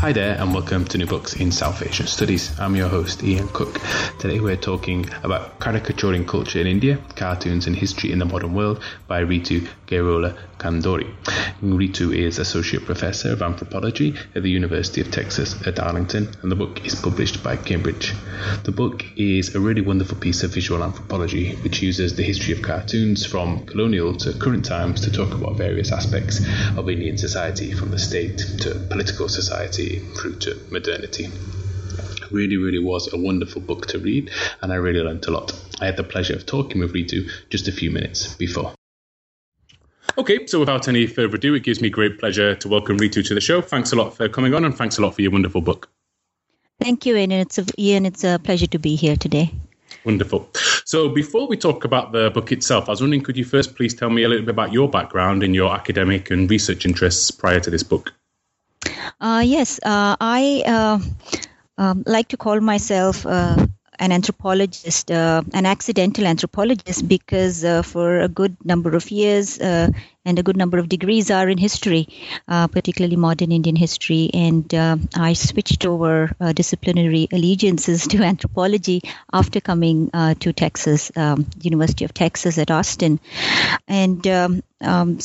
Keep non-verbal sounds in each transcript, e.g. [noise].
Hi there, and welcome to New Books in South Asian Studies. I'm your host, Ian Cook. Today we're talking about caricaturing culture in India, cartoons and history in the modern world by Ritu Gairola Khanduri. Ritu is Associate Professor of Anthropology at the University of Texas at Arlington, and the book is published by Cambridge. The book is a really wonderful piece of visual anthropology which uses the history of cartoons from colonial to current times to talk about various aspects of Indian society, from the state to political society through to modernity. Really, really was a wonderful book to read, and I really learnt a lot. I had the pleasure of talking with Ritu just a few minutes before. Okay, so without any further ado, it gives me great pleasure to welcome Ritu to the show. Thanks a lot for coming on, and thanks a lot for your wonderful book. Thank you, Ian. It's a, Ian. It's a pleasure to be here today. Wonderful. So, before we talk about the book itself, I was wondering, could you first please tell me a little bit about your background and your academic and research interests prior to this book? Uh, yes, uh, I uh, um, like to call myself uh, an anthropologist, uh, an accidental anthropologist, because uh, for a good number of years and a good number of degrees are in history, particularly modern Indian history. And I switched over disciplinary allegiances to [laughs] anthropology after coming to Texas, um, University of Texas at Austin. And um, um,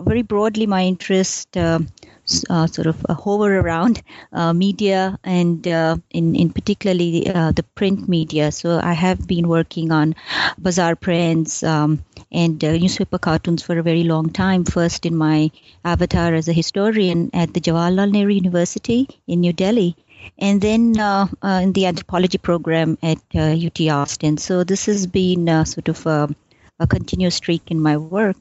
very broadly, my interest uh, sort of uh, hover around uh, media and uh, in, in particularly uh, the print media. So I have been working on bazaar prints um, and uh, newspaper cartoons for a very long time. First in my avatar as a historian at the Jawaharlal Nehru University in New Delhi. And then in the anthropology program at UT Austin. So this has been sort of a, a continuous streak in my work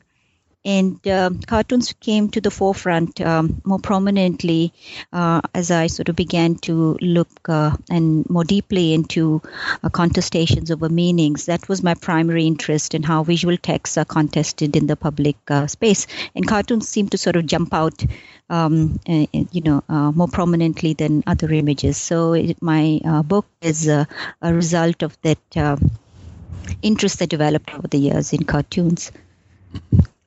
and um, cartoons came to the forefront um, more prominently uh, as I sort of began to look uh, and more deeply into uh, contestations over meanings. That was my primary interest in how visual texts are contested in the public uh, space, and cartoons seem to sort of jump out. Um, uh, you know, uh, more prominently than other images. So it, my book is a result of that interest that developed over the years in cartoons.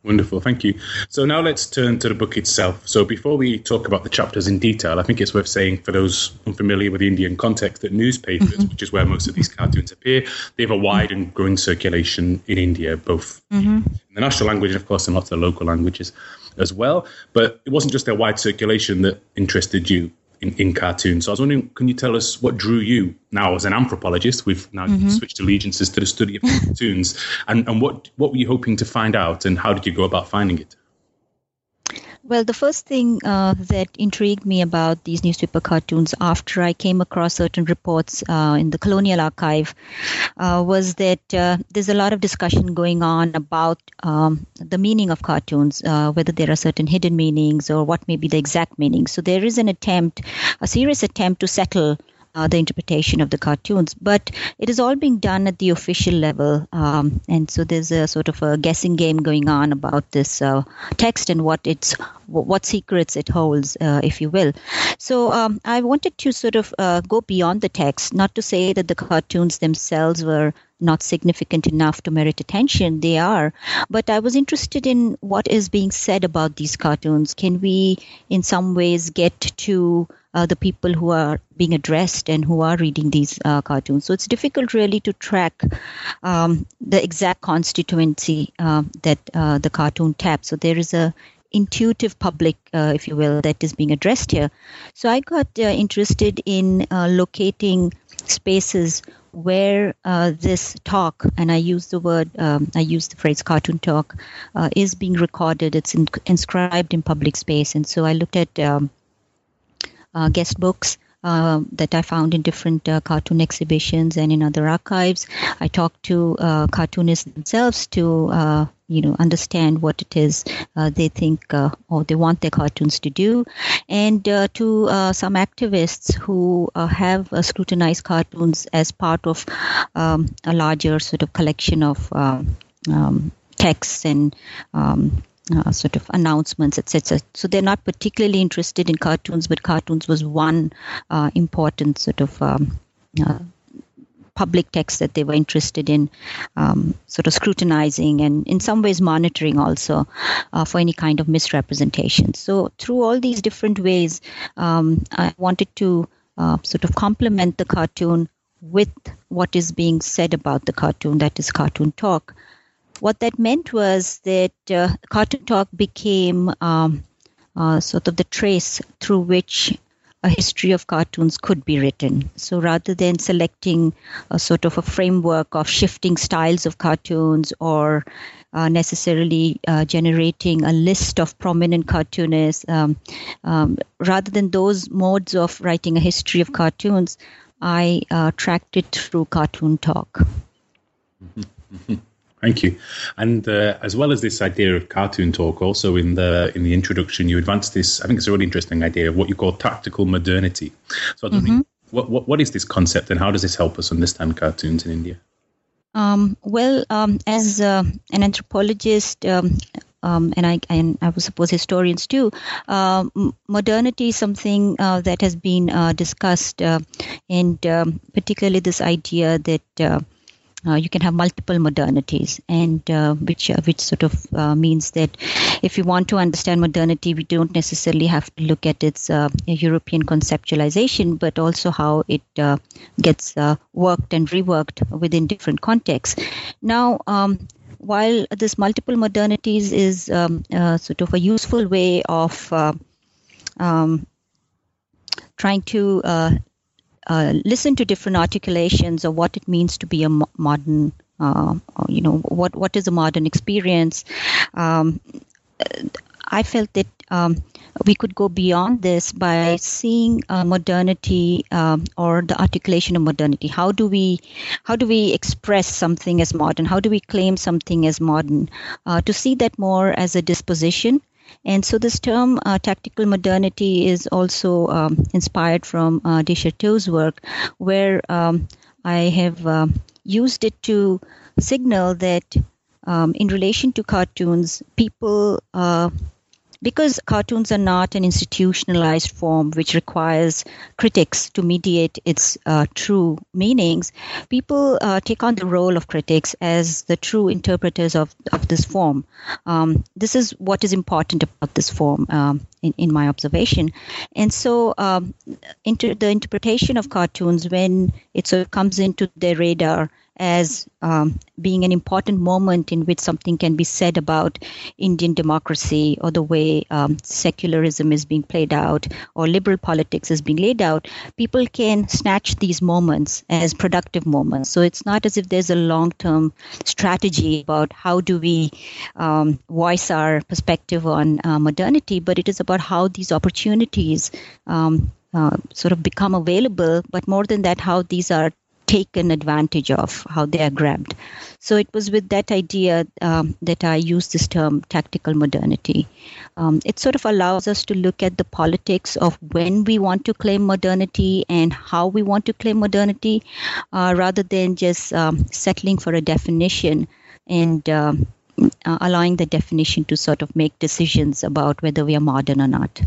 Wonderful, thank you. So now let's turn to the book itself. So before we talk about the chapters in detail, I think it's worth saying for those unfamiliar with the Indian context that newspapers, mm-hmm. which is where most of these cartoons appear, they have a wide and growing circulation in India, both mm-hmm. in the national language, and, of course, and lots of local languages as well. But it wasn't just their wide circulation that interested you in, in cartoons. So I was wondering, can you tell us what drew you now as an anthropologist? We've now mm-hmm. switched allegiances to the study of cartoons, and, and what what were you hoping to find out, and how did you go about finding it? Well, the first thing uh, that intrigued me about these newspaper cartoons after I came across certain reports uh, in the Colonial Archive uh, was that uh, there's a lot of discussion going on about um, the meaning of cartoons, uh, whether there are certain hidden meanings or what may be the exact meaning. So there is an attempt, a serious attempt to settle the interpretation of the cartoons. But it is all being done at the official level, um, and so there's a sort of a guessing game going on about this uh, text and what it's what secrets it holds, uh, if you will. So um, I wanted to sort of uh, go beyond the text, not to say that the cartoons themselves were not significant enough to merit attention. They are. But I was interested in what is being said about these cartoons. Can we, in some ways, get to uh, the people who are being addressed and who are reading these uh, cartoons. So it's difficult really to track um, the exact constituency uh, that uh, the cartoon taps. So there is a intuitive public, uh, if you will, that is being addressed here. So I got uh, interested in locating spaces where uh, this talk, and I use the word, um, I use the phrase cartoon talk, uh, is being recorded. It's in, inscribed in public space. And so I looked at um, uh, guest books. Uh, that I found in different uh, cartoon exhibitions and in other archives. I talked to uh, cartoonists themselves to, uh, you know, understand what it is uh, they think or they want their cartoons to do, and to some activists who have scrutinized cartoons as part of um, a larger sort of collection of um, um texts and um, uh, sort of announcements, etc. So they're not particularly interested in cartoons, but cartoons was one uh, important sort of um, uh, public text that they were interested in um, sort of scrutinizing and in some ways monitoring also uh, for any kind of misrepresentation. So through all these different ways, um, I wanted to uh, sort of complement the cartoon with what is being said about the cartoon, that is cartoon talk what that meant was that uh, Cartoon Talk became um, uh, sort of the trace through which a history of cartoons could be written. So rather than selecting a sort of a framework of shifting styles of cartoons or uh, necessarily uh, generating a list of prominent cartoonists, um, um, rather than those modes of writing a history of cartoons, I uh, tracked it through Cartoon Talk. [laughs] Thank you. And uh, as well as this idea of cartoon talk, also in the in the introduction, you advanced this. I think it's a really interesting idea of what you call tactical modernity. So, mm-hmm. what, what what is this concept, and how does this help us understand cartoons in India? Um, well, um, as uh, an anthropologist, um, um, and I and I would suppose historians too. Uh, modernity is something uh, that has been uh, discussed, uh, and um, particularly this idea that uh, you can have multiple modernities, and uh, which uh, which sort of uh, means that if you want to understand modernity, we don't necessarily have to look at its uh, European conceptualization, but also how it uh, gets worked and reworked within different contexts. Now. Um, while this multiple modernities is um, sort of a useful way of um, trying to uh, listen to different articulations of what it means to be a mo- modern, uh, you know, what what is a modern experience. Um, I felt that um, we could go beyond this by seeing uh, modernity um, or the articulation of modernity. How do we how do we express something as modern? How do we claim something as modern? Uh, to see that more as a disposition and so this term uh, tactical modernity is also um, inspired from uh, work, where um, I have uh, used it to signal that um, in relation to cartoons, people uh, because cartoons are not an institutionalized form which requires critics to mediate its uh, true meanings, people uh, take on the role of critics as the true interpreters of, of this form. Um, this is what is important about this form, um, in, in my observation. And so, um, inter- the interpretation of cartoons, when it sort of comes into their radar, as um, being an important moment in which something can be said about Indian democracy or the way um, secularism is being played out or liberal politics is being laid out, people can snatch these moments as productive moments. So it's not as if there's a long term strategy about how do we um, voice our perspective on uh, modernity, but it is about how these opportunities. Um, uh, sort of become available, but more than that, how these are taken advantage of, how they are grabbed. So it was with that idea um, that I used this term tactical modernity. Um, it sort of allows us to look at the politics of when we want to claim modernity and how we want to claim modernity, uh, rather than just um, settling for a definition and um, uh, allowing the definition to sort of make decisions about whether we are modern or not.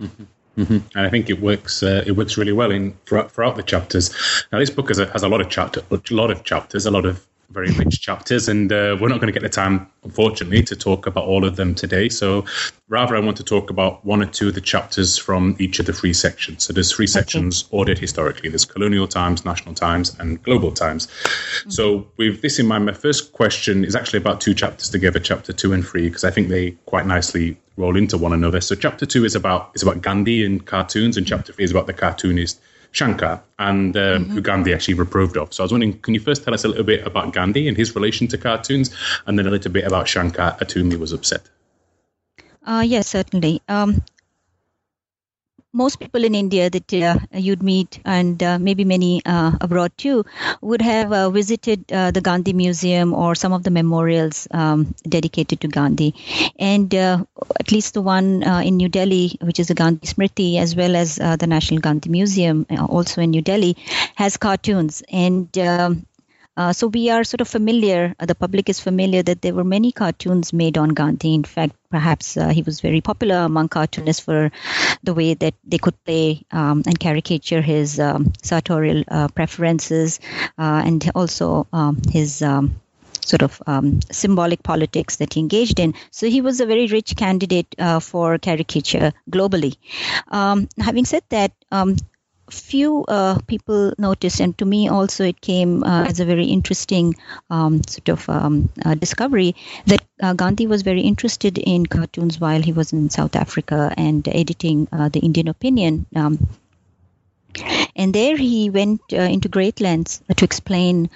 Mm-hmm. Mm-hmm. And I think it works. Uh, it works really well in throughout, throughout, the chapters. Now, this book has a, has a lot of chapter, a lot of chapters, a lot of very rich chapters, and uh, we're not going to get the time, unfortunately, to talk about all of them today. So, rather, I want to talk about one or two of the chapters from each of the three sections. So, there's three sections okay. ordered historically. There's colonial times, national times, and global times. Mm-hmm. So, with this in mind, my first question is actually about two chapters together, chapter two and three, because I think they quite nicely roll into one another. So, chapter two is about is about Gandhi and cartoons, and chapter three is about the cartoonist Shankar, and uh, mm-hmm. who Gandhi actually reproved of. So I was wondering, can you first tell us a little bit about Gandhi and his relation to cartoons, and then a little bit about Shankar, at whom he was upset? Uh, yes, certainly. Um, most people in India that uh, you'd meet, and uh, maybe many uh, abroad too, would have uh, visited uh, the Gandhi Museum or some of the memorials um, dedicated to Gandhi. And uh, at least the one in New Delhi, which is the Gandhi Smriti, as well as the National Gandhi Museum, also in New Delhi, has cartoons. And um, uh, so we are sort of familiar, uh, the public is familiar that there were many cartoons made on Gandhi. In fact, perhaps uh, he was very popular among cartoonists for the way that they could play um, and caricature his um, sartorial uh, preferences uh, and also um, his um, sort of um, symbolic politics that he engaged in. So he was a very rich candidate uh, for caricature globally. Um, having said that, um, few uh, people noticed, and to me also it came uh, as a very interesting um, sort of um, uh, discovery that uh, Gandhi was very interested in cartoons while he was in South Africa and editing uh, the Indian Opinion. Um, and there he went uh, into great lengths to explain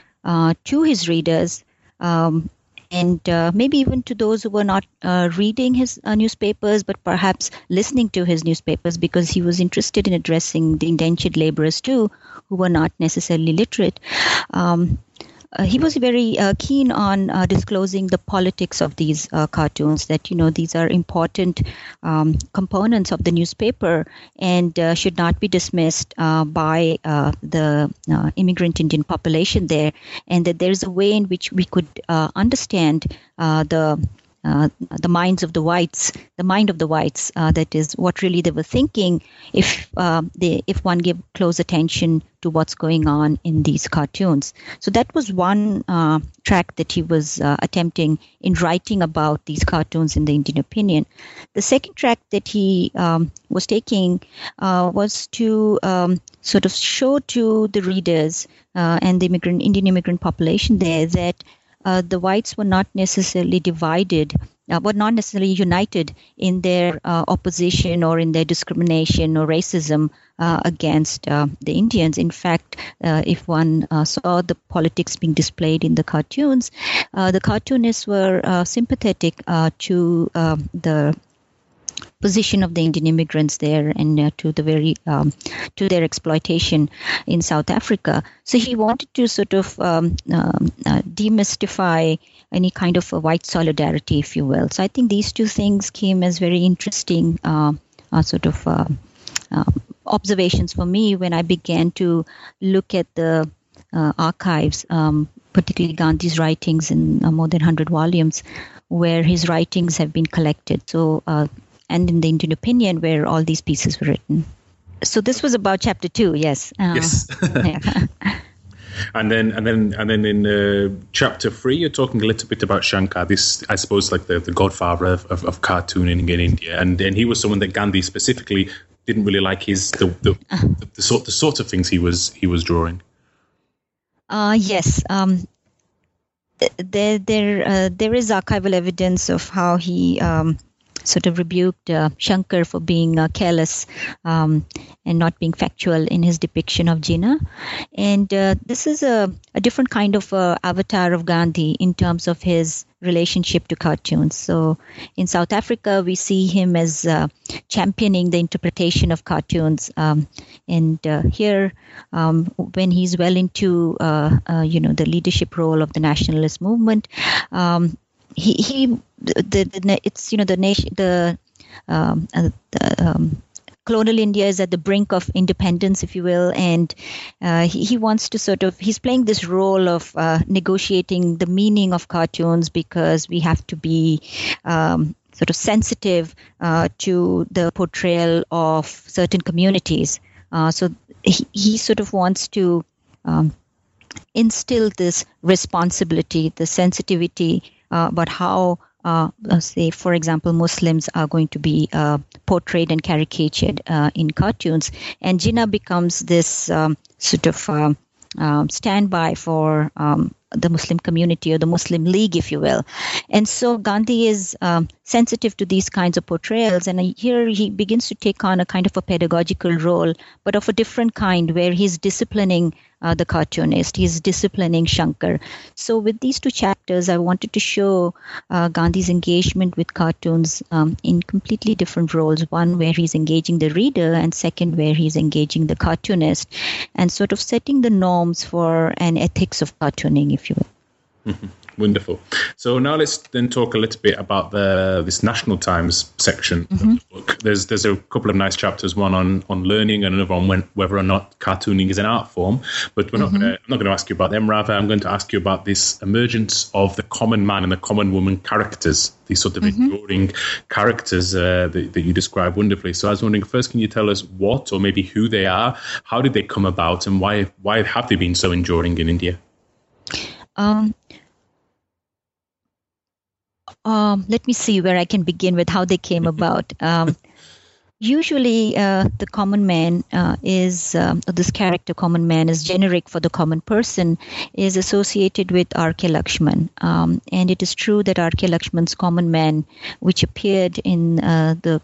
to his readers um, and uh, maybe even to those who were not uh, reading his uh, newspapers but perhaps listening to his newspapers because he was interested in addressing the indentured laborers too who were not necessarily literate. Um, he was very uh, keen on uh, disclosing the politics of these uh, cartoons that you know these are important um, components of the newspaper and uh, should not be dismissed uh, by the immigrant Indian population there. And that there's a way in which we could understand the uh, the minds of the whites, the mind of the whites. Uh, that is what really they were thinking. If uh, they, if one gave close attention to what's going on in these cartoons, so that was one uh, track that he was uh, attempting in writing about these cartoons in the Indian opinion. The second track that he um, was taking was to um, sort of show to the readers and the immigrant Indian immigrant population there that uh, the whites were not necessarily divided, uh, were not necessarily united in their uh, opposition or in their discrimination or racism uh, against uh, the Indians. In fact, uh, if one saw the politics being displayed in the cartoons, the cartoonists were sympathetic to the position of the Indian immigrants there and uh, to the very um, to their exploitation in South Africa. So he wanted to sort of um, um, uh, demystify any kind of white solidarity, if you will. So I think these two things came as very interesting uh, uh sort of uh, um, observations for me when I began to look at the uh, archives, um, particularly Gandhi's writings in more than 100 volumes where his writings have been collected. So uh, and in the Indian opinion where all these pieces were written. So this was about chapter two, yes. Uh, yes. [laughs] [laughs] and then and then and then in uh, chapter three, you're talking a little bit about Shankar. This, I suppose, like the, the godfather of, of, of cartooning in India, and and he was someone that Gandhi specifically didn't really like his the the, uh-huh. the, the sort the sort of things he was he was drawing. Uh, yes. Um, there there uh, there is archival evidence of how he um, sort of rebuked uh, Shankar for being uh, careless um, and not being factual in his depiction of Jinnah. And uh, this is a, a, different kind of uh, avatar of Gandhi in terms of his relationship to cartoons. So in South Africa, we see him as uh, championing the interpretation of cartoons. Um, and uh, here, um, when he's well into, you know, the leadership role of the nationalist movement, um, he he the, the it's you know the nation the um, uh, the, um, colonial India is at the brink of independence, if you will, and uh, he, he, wants to sort of he's playing this role of uh, negotiating the meaning of cartoons because we have to be um, sort of sensitive uh, to the portrayal of certain communities. Uh, so he, he, sort of wants to um, instilled this responsibility, the sensitivity uh, about how, uh, say, for example, Muslims are going to be uh, portrayed and caricatured uh, in cartoons. And Jinnah becomes this um, sort of um, um, standby for um, the Muslim community or the Muslim League, if you will. And so Gandhi is um, sensitive to these kinds of portrayals. And here he begins to take on a kind of a pedagogical role, but of a different kind, where he's disciplining uh, the cartoonist. He's disciplining Shankar. So, with these two chapters, I wanted to show uh, Gandhi's engagement with cartoons um, in completely different roles. One where he's engaging the reader, and second where he's engaging the cartoonist, and sort of setting the norms for an ethics of cartooning, if you will. Mm-hmm. Wonderful. So now let's then talk a little bit about the this National Times section mm-hmm. of the book. There's there's a couple of nice chapters, one on on learning and another on when, whether or not cartooning is an art form. But we're not mm-hmm. gonna I'm not gonna ask you about them. Rather, I'm going to ask you about this emergence of the common man and the common woman characters. These sort of mm-hmm. enduring characters uh, that, that you describe wonderfully. So I was wondering, first, can you tell us what or maybe who they are? How did they come about, and why why have they been so enduring in India? Um, um, let me see where I can begin with how they came [laughs] about. Um, usually, uh, the common man uh, is um, this character, common man, is generic for the common person, is associated with R.K. Laxman. Um, and it is true that R.K. Laxman's common man, which appeared in uh, the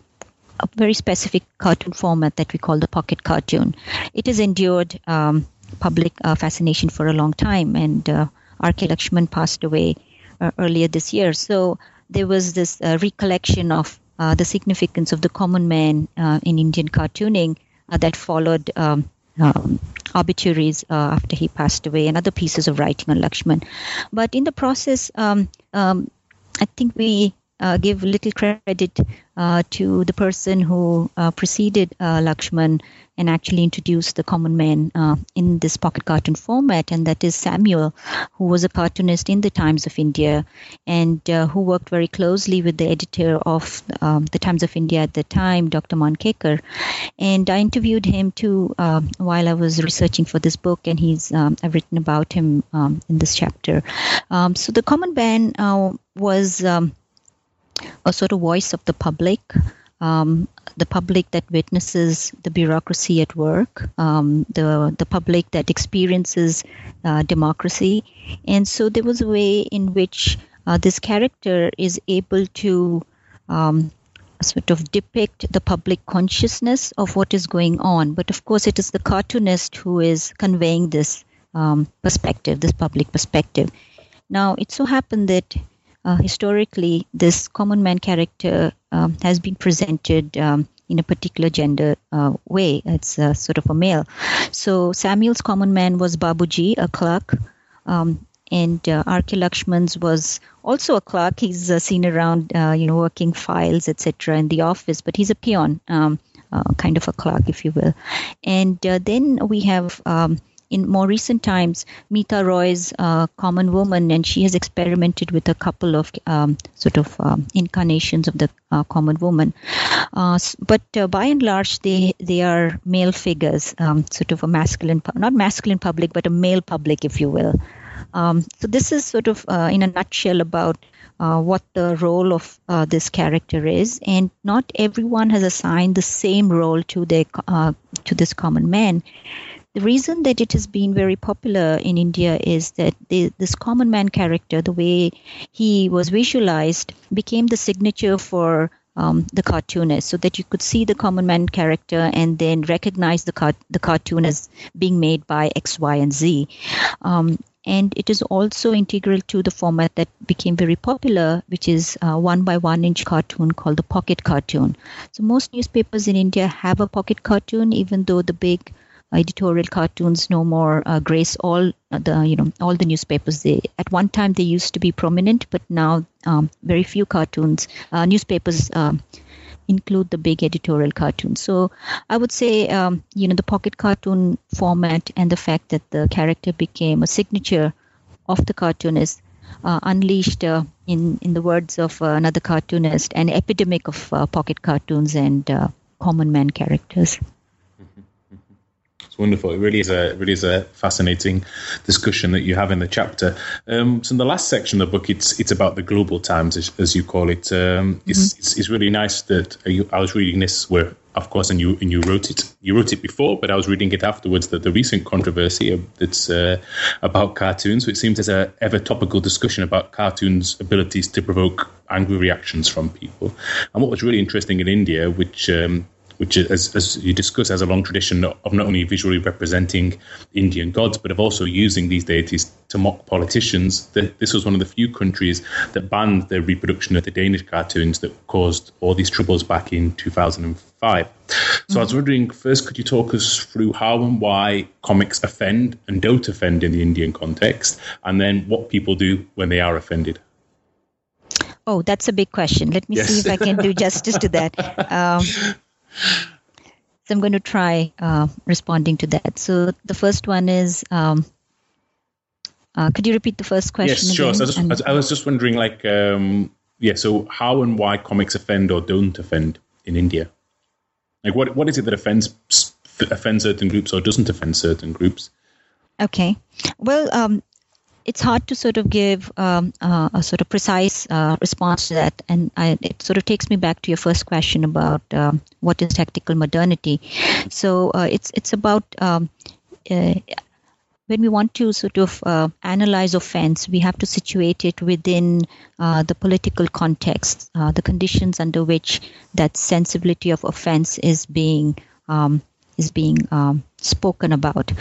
a very specific cartoon format that we call the pocket cartoon, it has endured um, public uh, fascination for a long time. And uh, R.K. Laxman passed away uh, earlier this year. So there was this uh, recollection of uh, the significance of the common man in Indian cartooning that followed um, um, obituaries after he passed away and other pieces of writing on Laxman. But in the process, um, um I think we uh, give little credit uh, to the person who uh, preceded uh, Laxman and actually introduced the common man uh, in this pocket cartoon format, and that is Samuel, who was a cartoonist in the Times of India and uh, who worked very closely with the editor of um, the Times of India at the time, Dr. Mankekar. And I interviewed him too while I was researching for this book, and he's um, I've written about him um, in this chapter. Um, so the common man was um, a sort of voice of the public, um, the public that witnesses the bureaucracy at work, um, the the public that experiences uh, democracy, and so there was a way in which uh, this character is able to um, sort of depict the public consciousness of what is going on. But of course, it is the cartoonist who is conveying this um, perspective, this public perspective. Now, it so happened that uh, historically, this common man character um, has been presented um, in a particular gender uh, way. It's uh, sort of a male. So Samuel's common man was Babuji, a clerk. Um, and uh, R.K. Laxman's was also a clerk. He's uh, seen around, uh, you know, working files, etc., in the office, but he's a peon, um, uh, kind of a clerk, if you will. And uh, then we have um, in more recent times, Meeta Roy's uh, Common Woman, and she has experimented with a couple of um, sort of um, incarnations of the uh, Common Woman. Uh, but uh, by and large, they they are male figures, um, sort of a masculine, not masculine public, but a male public, if you will. Um, so this is sort of, uh, in a nutshell, about uh, what the role of uh, this character is, and not everyone has assigned the same role to their uh, to this common man. The reason that it has been very popular in India is that the, this common man character, the way he was visualized, became the signature for um, the cartoonist, so that you could see the common man character and then recognize the car- the cartoon as being made by X, Y, and Z. Um, and it is also integral to the format that became very popular, which is a one by one inch cartoon called the pocket cartoon. So most newspapers in India have a pocket cartoon, even though the big editorial cartoons no more uh, grace all the you know all the newspapers they at one time they used to be prominent but now um, very few cartoons uh, newspapers um, include the big editorial cartoons. So i would say um, you know the pocket cartoon format and the fact that the character became a signature of the cartoonist uh, unleashed uh, in in the words of uh, another cartoonist an epidemic of uh, pocket cartoons and uh, common man characters It's wonderful. It really is a really is a fascinating discussion that you have in the chapter. Um, so in the last section of the book, it's it's about the global times, as, as you call it. Um, it's, mm-hmm. it's, it's really nice that you, I was reading this where of course, and you and you wrote it. You wrote it before, but I was reading it afterwards. That the recent controversy that's uh, about cartoons. So it seems there's a ever topical discussion about cartoons' abilities to provoke angry reactions from people. And what was really interesting in India, which um, which, as, as you discuss, has a long tradition of not only visually representing Indian gods, but of also using these deities to mock politicians. This was one of the few countries that banned the reproduction of the Danish cartoons that caused all these troubles back in 2005. So mm-hmm. I was mm-hmm. wondering, first, could you talk us through how and why comics offend and don't offend in the Indian context, and then what people do when they are offended? Oh, that's a big question. Let me yes. see if I can do [laughs] justice to that. Um, so I'm going to try uh, responding to that. So the first one is, um, uh, could you repeat the first question? Yes, sure. So I, was just, I, was just wondering, like, um, yeah. So how and why comics offend or don't offend in India? Like, what what is it that offends offends certain groups or doesn't offend certain groups? Okay. Well, um, it's hard to sort of give um, uh, a sort of precise uh, response to that, and I, it sort of takes me back to your first question about um, what is tactical modernity. So uh, it's it's about um, uh, when we want to sort of uh, analyze offense, we have to situate it within uh, the political context, the conditions under which that sensibility of offense is being um, is being um, spoken about.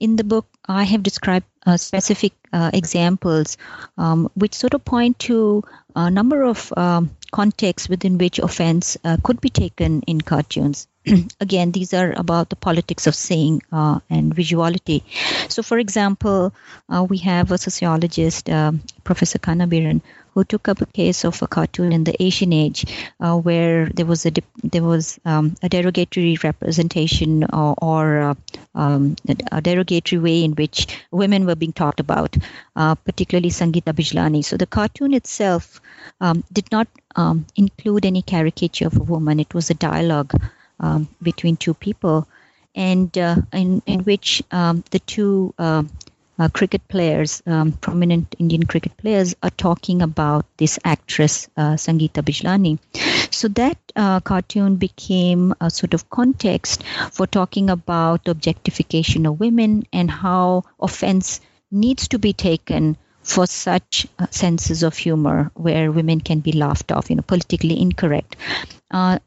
In the book, I have described uh, specific uh, examples um, which sort of point to a number of um, contexts within which offense uh, could be taken in cartoons. [clears throat] Again, these are about the politics of saying uh, and visuality. So, for example, uh, we have a sociologist, uh, Professor Kannabiran, who took up a case of a cartoon in the Asian Age, uh, where there was a there was um, a derogatory representation or, or uh, um, a derogatory way in which women were being talked about, uh, particularly Sangeeta Bijlani. So the cartoon itself um, did not um, include any caricature of a woman. It was a dialogue um, between two people, and uh, in in which um, the two uh, uh, cricket players, um, prominent Indian cricket players, are talking about this actress, uh, Sangeeta Bijlani. So that uh, cartoon became a sort of context for talking about objectification of women and how offense needs to be taken for such uh, senses of humor where women can be laughed off, you know, politically incorrect. Uh,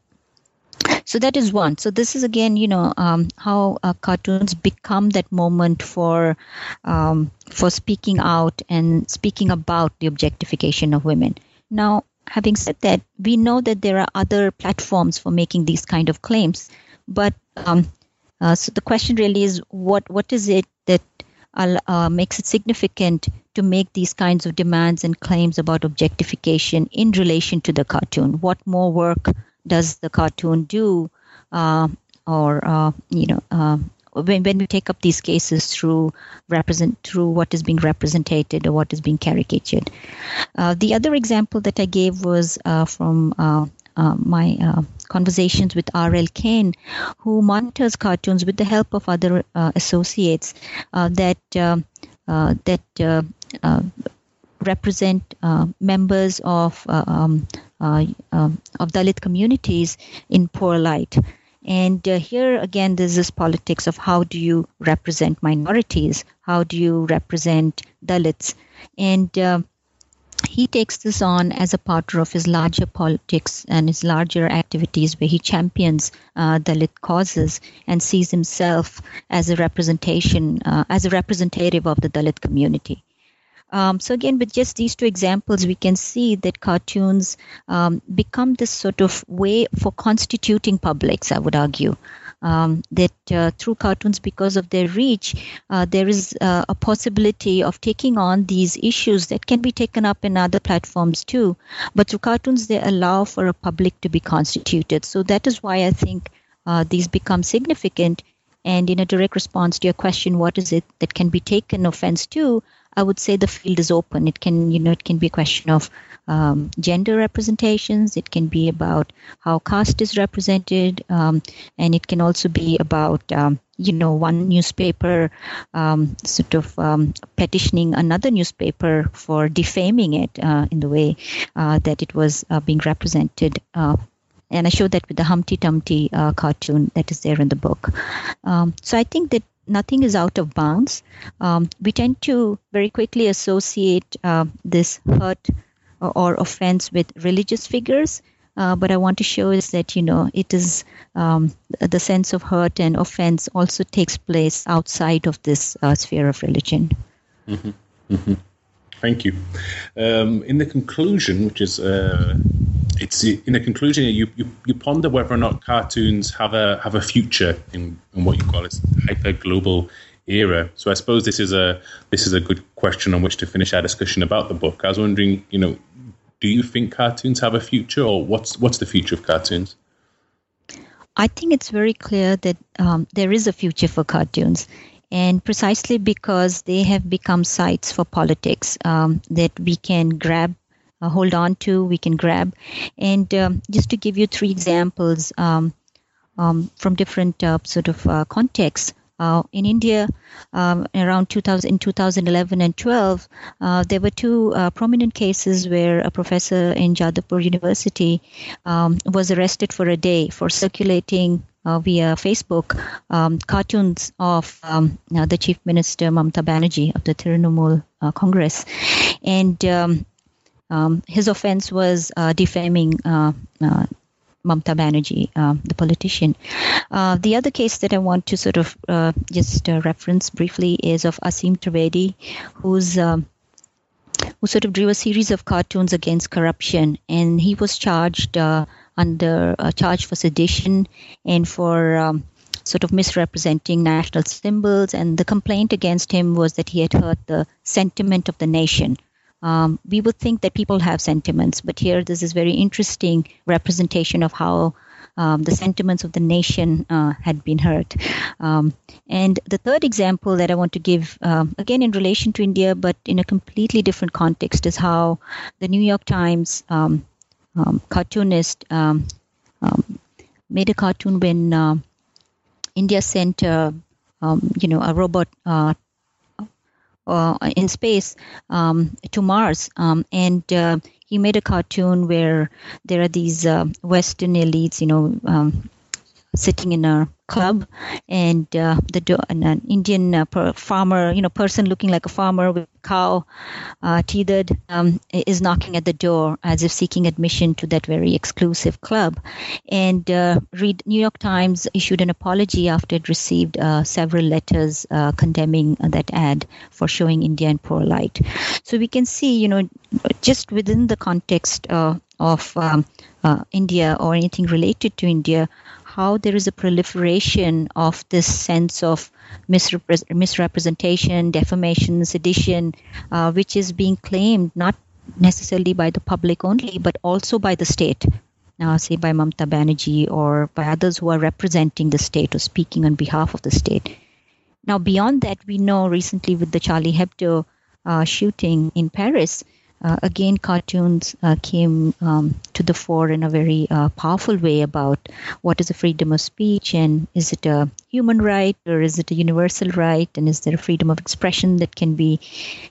so that is one. So this is again you know um, how uh, cartoons become that moment for um, for speaking out and speaking about the objectification of women. Now having said that we know that there are other platforms for making these kind of claims but um, uh, so the question really is what what is it that uh, makes it significant to make these kinds of demands and claims about objectification in relation to the cartoon? What more work does the cartoon do, uh, or uh, you know, uh, when when we take up these cases through represent through what is being represented or what is being caricatured. Uh, the other example that I gave was uh, from. Uh, my conversations with R.L. Kane, who monitors cartoons with the help of other associates that that represent uh, members of uh, uh, um, of Dalit communities in poor light. And uh, here again, there's this politics of how do you represent minorities? How do you represent Dalits? And uh, he takes this on as a part of his larger politics and his larger activities where he champions uh, Dalit causes and sees himself as a representation, uh, as a representative of the Dalit community. Um, so again, with just these two examples, we can see that cartoons um, become this sort of way for constituting publics. I would argue um, that uh, through cartoons, because of their reach, uh, there is uh, a possibility of taking on these issues that can be taken up in other platforms too. But through cartoons, they allow for a public to be constituted. So that is why I think uh, these become significant. And in a direct response to your question, what is it that can be taken offense to? I would say the field is open. It can, you know, it can be a question of um, gender representations. It can be about how caste is represented, um, and it can also be about um, you know, one newspaper um, sort of um, petitioning another newspaper for defaming it uh, in the way uh, that it was uh, being represented. Uh, and I show that with the Humpty Dumpty uh, cartoon that is there in the book. Um, so I think that nothing is out of bounds. Um, we tend to very quickly associate uh, this hurt or offense with religious figures. Uh, but I want to show is that you know it is um, the sense of hurt and offense also takes place outside of this uh, sphere of religion. Mm-hmm. Mm-hmm. Thank you. Um, in the conclusion, which is uh, it's in the conclusion, you, you, you ponder whether or not cartoons have a have a future in, in what you call this hyper global era. So I suppose this is a this is a good question on which to finish our discussion about the book. I was wondering, you know, do you think cartoons have a future, or what's what's the future of cartoons? I think it's very clear that um, there is a future for cartoons, and precisely because they have become sites for politics um, that we can grab, uh, hold on to, we can grab. And um, just to give you three examples um, um, from different uh, sort of uh, contexts, uh, in India, um, around 2000, in 2011 and 12, uh, there were two uh, prominent cases where a professor in Jadavpur University um, was arrested for a day for circulating uh, via Facebook um, cartoons of um, uh, the Chief Minister Mamta Banerjee of the Trinamool uh, Congress, and um, um, his offense was defaming Mamta Banerjee, uh, the politician. Uh, the other case that I want to sort of uh, just uh, reference briefly is of Aseem Trivedi, who's um, who sort of drew a series of cartoons against corruption, and he was charged uh, under a charge for sedition and for um, sort of misrepresenting national symbols. And the complaint against him was that he had hurt the sentiment of the nation. Um, we would think that people have sentiments, but here this is very interesting representation of how um, the sentiments of the nation uh, had been hurt. Um, and the third example that I want to give, um, again in relation to India, but in a completely different context, is how the New York Times um, um, cartoonist made a cartoon when uh, India sent, uh, you know, a robot uh, in space um, to Mars, um, and uh, he made a cartoon where there are these uh, Western elites, you know, um, sitting in a club, and uh, the do- an Indian uh, per- farmer, you know, person looking like a farmer with cow uh, tethered, um, is knocking at the door as if seeking admission to that very exclusive club. And uh, read New York Times issued an apology after it received uh, several letters uh, condemning that ad for showing India in poor light. So we can see, you know, just within the context of um, India or anything related to India how there is a proliferation of this sense of misrepre- misrepresentation, defamation, sedition, uh, which is being claimed not necessarily by the public only, but also by the state. Now, say by Mamta Banerjee or by others who are representing the state or speaking on behalf of the state. Now, beyond that, we know recently with the Charlie Hebdo uh, shooting in Paris, again, cartoons uh, came um, to the fore in a very uh, powerful way about what is the freedom of speech and is it a human right or is it a universal right and is there a freedom of expression that can be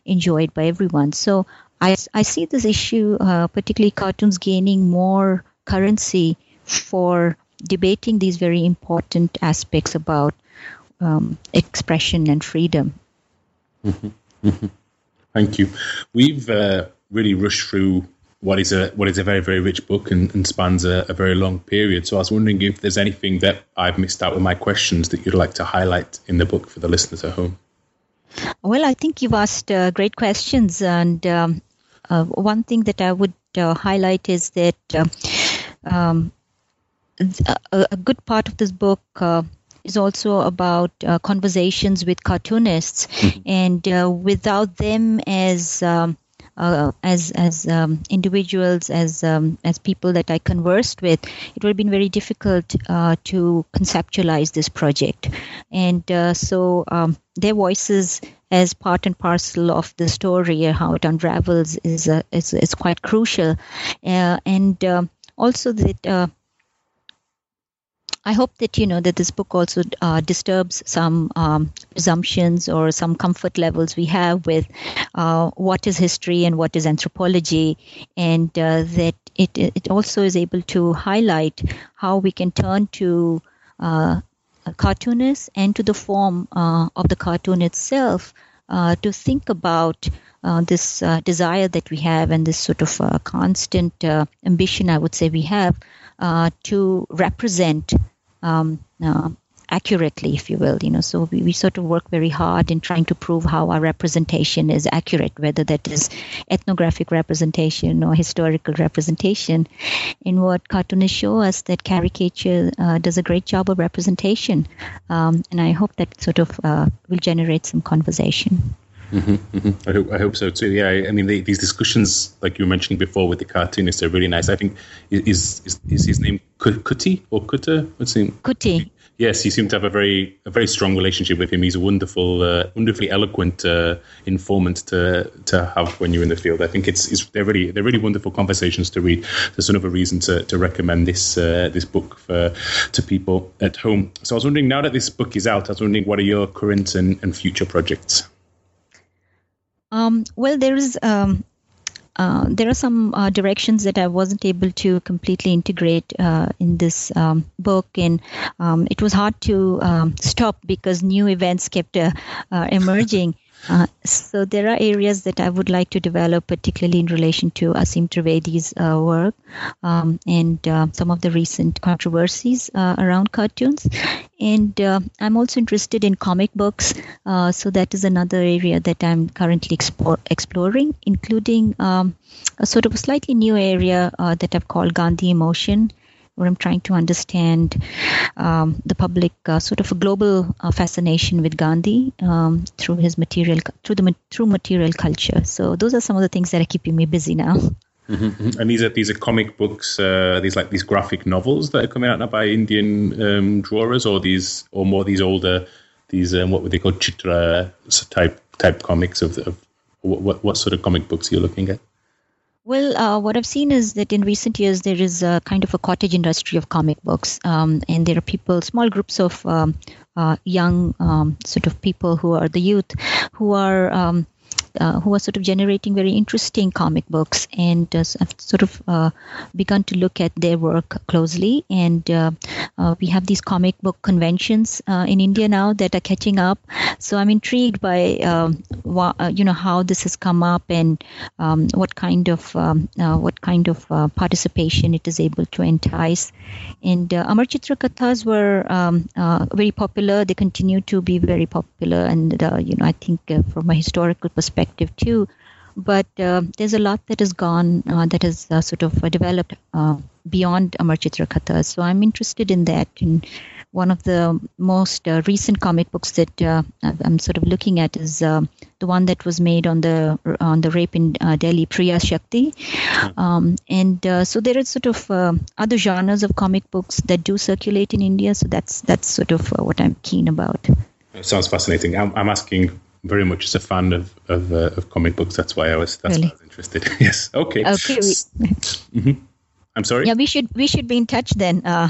enjoyed by everyone. So I, I see this issue, uh, particularly cartoons, gaining more currency for debating these very important aspects about um, expression and freedom. Mm-hmm. Mm-hmm. Thank you. We've uh, really rush through what is a what is a very very rich book and, and spans a, a, very long period. So I was wondering if there's anything that I've missed out with my questions that you'd like to highlight in the book for the listeners at home. Well, I think you've asked uh, great questions, and um, uh, one thing that I would uh, highlight is that uh, um, a, a, good part of this book uh, is also about uh, conversations with cartoonists, mm-hmm. and without them as um, uh, as as um, individuals, as um, as people that I conversed with, it would have been very difficult uh, to conceptualize this project, and uh, so um, their voices as part and parcel of the story, how it unravels, is uh, is, is quite crucial, uh, and um, also that. I hope that you know that this book also uh, disturbs some um, assumptions or some comfort levels we have with uh, what is history and what is anthropology, and uh, that it it also is able to highlight how we can turn to uh, cartoonists and to the form uh, of the cartoon itself uh, to think about uh, this uh, desire that we have and this sort of uh, constant ambition, I would say, we have to represent um, accurately, if you will. You know, so we, we sort of work very hard in trying to prove how our representation is accurate, whether that is ethnographic representation or historical representation. In what cartoonists show us, that caricature uh, does a great job of representation, um, and I hope that sort of uh, will generate some conversation. Mm-hmm, mm-hmm. I, hope, I hope so too. Yeah, I, I mean, the, these discussions, like you were mentioning before with the cartoonists, are really nice. I think is is, is his name Kuti or Kuta? What's his name? Kutty yes, you seem to have a very a very strong relationship with him. He's a wonderful, uh, wonderfully eloquent uh, informant to to have when you're in the field. I think it's, it's they're really they're really wonderful conversations to read. There's another reason to, to recommend this uh, this book for to people at home. So I was wondering now that this book is out, I was wondering what are your current and, and future projects. Um, well, there is um, uh, there are some uh, directions that I wasn't able to completely integrate uh, in this um, book, and um, it was hard to um, stop because new events kept uh, uh, emerging. [laughs] Uh, so there are areas that I would like to develop, particularly in relation to Aseem Trivedi's uh, work um, and uh, some of the recent controversies uh, around cartoons. And uh, I'm also interested in comic books, uh, so that is another area that I'm currently exploring, including um, a sort of a slightly new area that I've called Gandhi Emotion where I'm trying to understand um, the public uh, sort of a global uh, fascination with Gandhi um, through his material through the through material culture. So those are some of the things that are keeping me busy now. Mm-hmm. And these are these are comic books, uh, these like these graphic novels that are coming out now by Indian um, drawers, or these or more these older these um, what would they call chitra type type comics of, of what what sort of comic books are you looking at? Well, uh, what I've seen is that in recent years there is a kind of a cottage industry of comic books, um, and there are people, small groups of um, uh, young um, sort of people who are the youth, who are um, uh, who are sort of generating very interesting comic books, and uh, I've sort of uh, begun to look at their work closely. And uh, uh, we have these comic book conventions uh, in India now that are catching up. So I'm intrigued by um, you know how this has come up and um, what kind of um, what kind of participation it is able to entice. And Amar Chitra Kathas were um, very popular. They continue to be very popular, and you know I think from a historical perspective perspective too. But uh, there's a lot that has gone, uh, that has uh, sort of uh, developed uh, beyond Amar Chitra Kathas. So I'm interested in that. And one of the most uh, recent comic books that I'm sort of looking at is the one that was made on the on the rape in Delhi, Priya Shakti. Um, and so there are sort of other genres of comic books that do circulate in India. So that's that's sort of what I'm keen about. It sounds fascinating. I'm, I'm asking very much as a fan of of, uh, of comic books. That's why I was that's really? why I was interested. [laughs] yes. Okay. Okay. mm-hmm. I'm sorry. Yeah, we should we should be in touch then. Uh,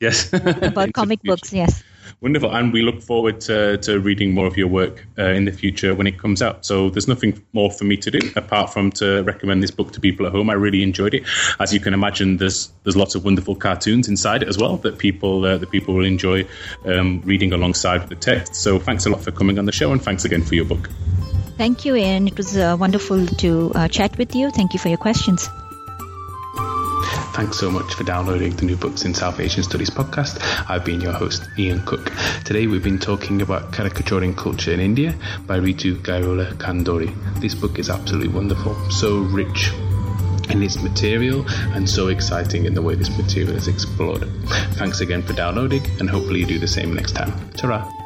yes. [laughs] about [laughs] comic books. Yes. Wonderful. And we look forward to, to reading more of your work uh, in the future when it comes out. So there's nothing more for me to do apart from to recommend this book to people at home. I really enjoyed it. As you can imagine, there's there's lots of wonderful cartoons inside it as well that people uh, that people will enjoy um, reading alongside the text. So thanks a lot for coming on the show and thanks again for your book. Thank you, Ian. It was uh, wonderful to uh, chat with you. Thank you for your questions. Thanks so much for downloading the New Books in South Asian Studies podcast. I've been your host, Ian Cook. Today we've been talking about caricaturing culture in India by Ritu Gairola Khanduri. This book is absolutely wonderful, so rich in its material and so exciting in the way this material is explored. Thanks again for downloading and hopefully you do the same next time. Ta